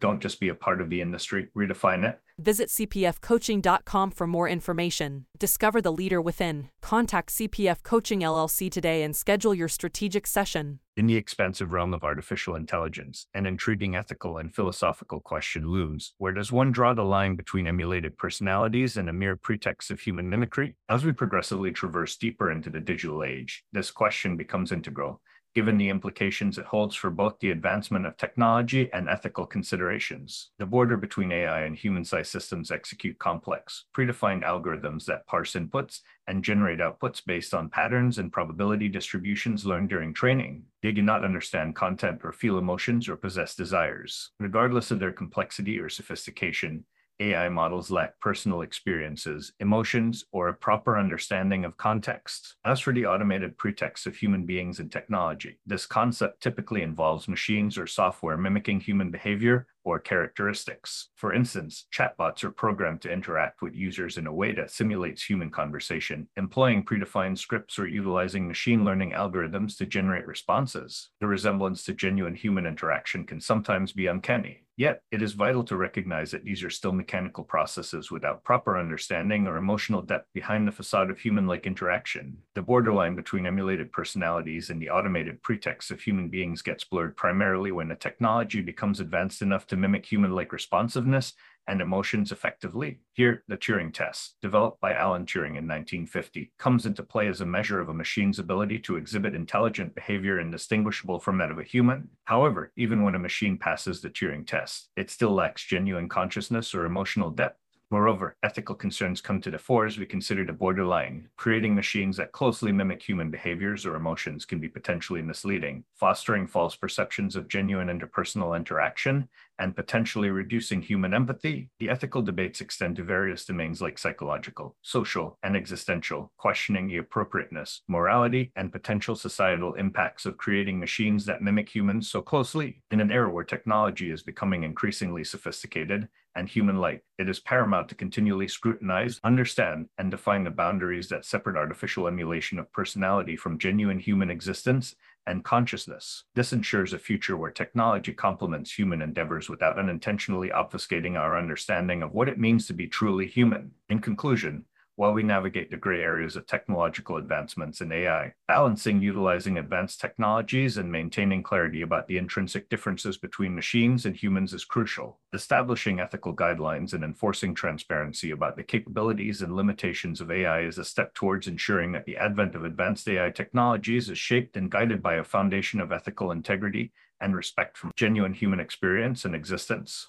Don't just be a part of the industry, redefine it. Visit cpfcoaching.com for more information. Discover the leader within. Contact CPF Coaching LLC today and schedule your strategic session. In the expansive realm of artificial intelligence, an intriguing ethical and philosophical question looms where does one draw the line between emulated personalities and a mere pretext of human mimicry? As we progressively traverse deeper into the digital age, this question becomes integral given the implications it holds for both the advancement of technology and ethical considerations. The border between AI and human sized systems execute complex, predefined algorithms that parse inputs and generate outputs based on patterns and probability distributions learned during training. They do not understand content or feel emotions or possess desires. Regardless of their complexity or sophistication, AI models lack personal experiences, emotions, or a proper understanding of context. As for the automated pretext of human beings and technology, this concept typically involves machines or software mimicking human behavior or characteristics. For instance, chatbots are programmed to interact with users in a way that simulates human conversation, employing predefined scripts or utilizing machine learning algorithms to generate responses. The resemblance to genuine human interaction can sometimes be uncanny. Yet, it is vital to recognize that these are still mechanical processes without proper understanding or emotional depth behind the facade of human like interaction. The borderline between emulated personalities and the automated pretext of human beings gets blurred primarily when the technology becomes advanced enough to to mimic human-like responsiveness and emotions effectively. Here, the Turing test, developed by Alan Turing in 1950, comes into play as a measure of a machine's ability to exhibit intelligent behavior indistinguishable from that of a human. However, even when a machine passes the Turing test, it still lacks genuine consciousness or emotional depth. Moreover, ethical concerns come to the fore as we consider the borderline. Creating machines that closely mimic human behaviors or emotions can be potentially misleading, fostering false perceptions of genuine interpersonal interaction and potentially reducing human empathy. The ethical debates extend to various domains like psychological, social, and existential, questioning the appropriateness, morality, and potential societal impacts of creating machines that mimic humans so closely. In an era where technology is becoming increasingly sophisticated, and human like. It is paramount to continually scrutinize, understand, and define the boundaries that separate artificial emulation of personality from genuine human existence and consciousness. This ensures a future where technology complements human endeavors without unintentionally obfuscating our understanding of what it means to be truly human. In conclusion, while we navigate the gray areas of technological advancements in AI, balancing utilizing advanced technologies and maintaining clarity about the intrinsic differences between machines and humans is crucial. Establishing ethical guidelines and enforcing transparency about the capabilities and limitations of AI is a step towards ensuring that the advent of advanced AI technologies is shaped and guided by a foundation of ethical integrity and respect for genuine human experience and existence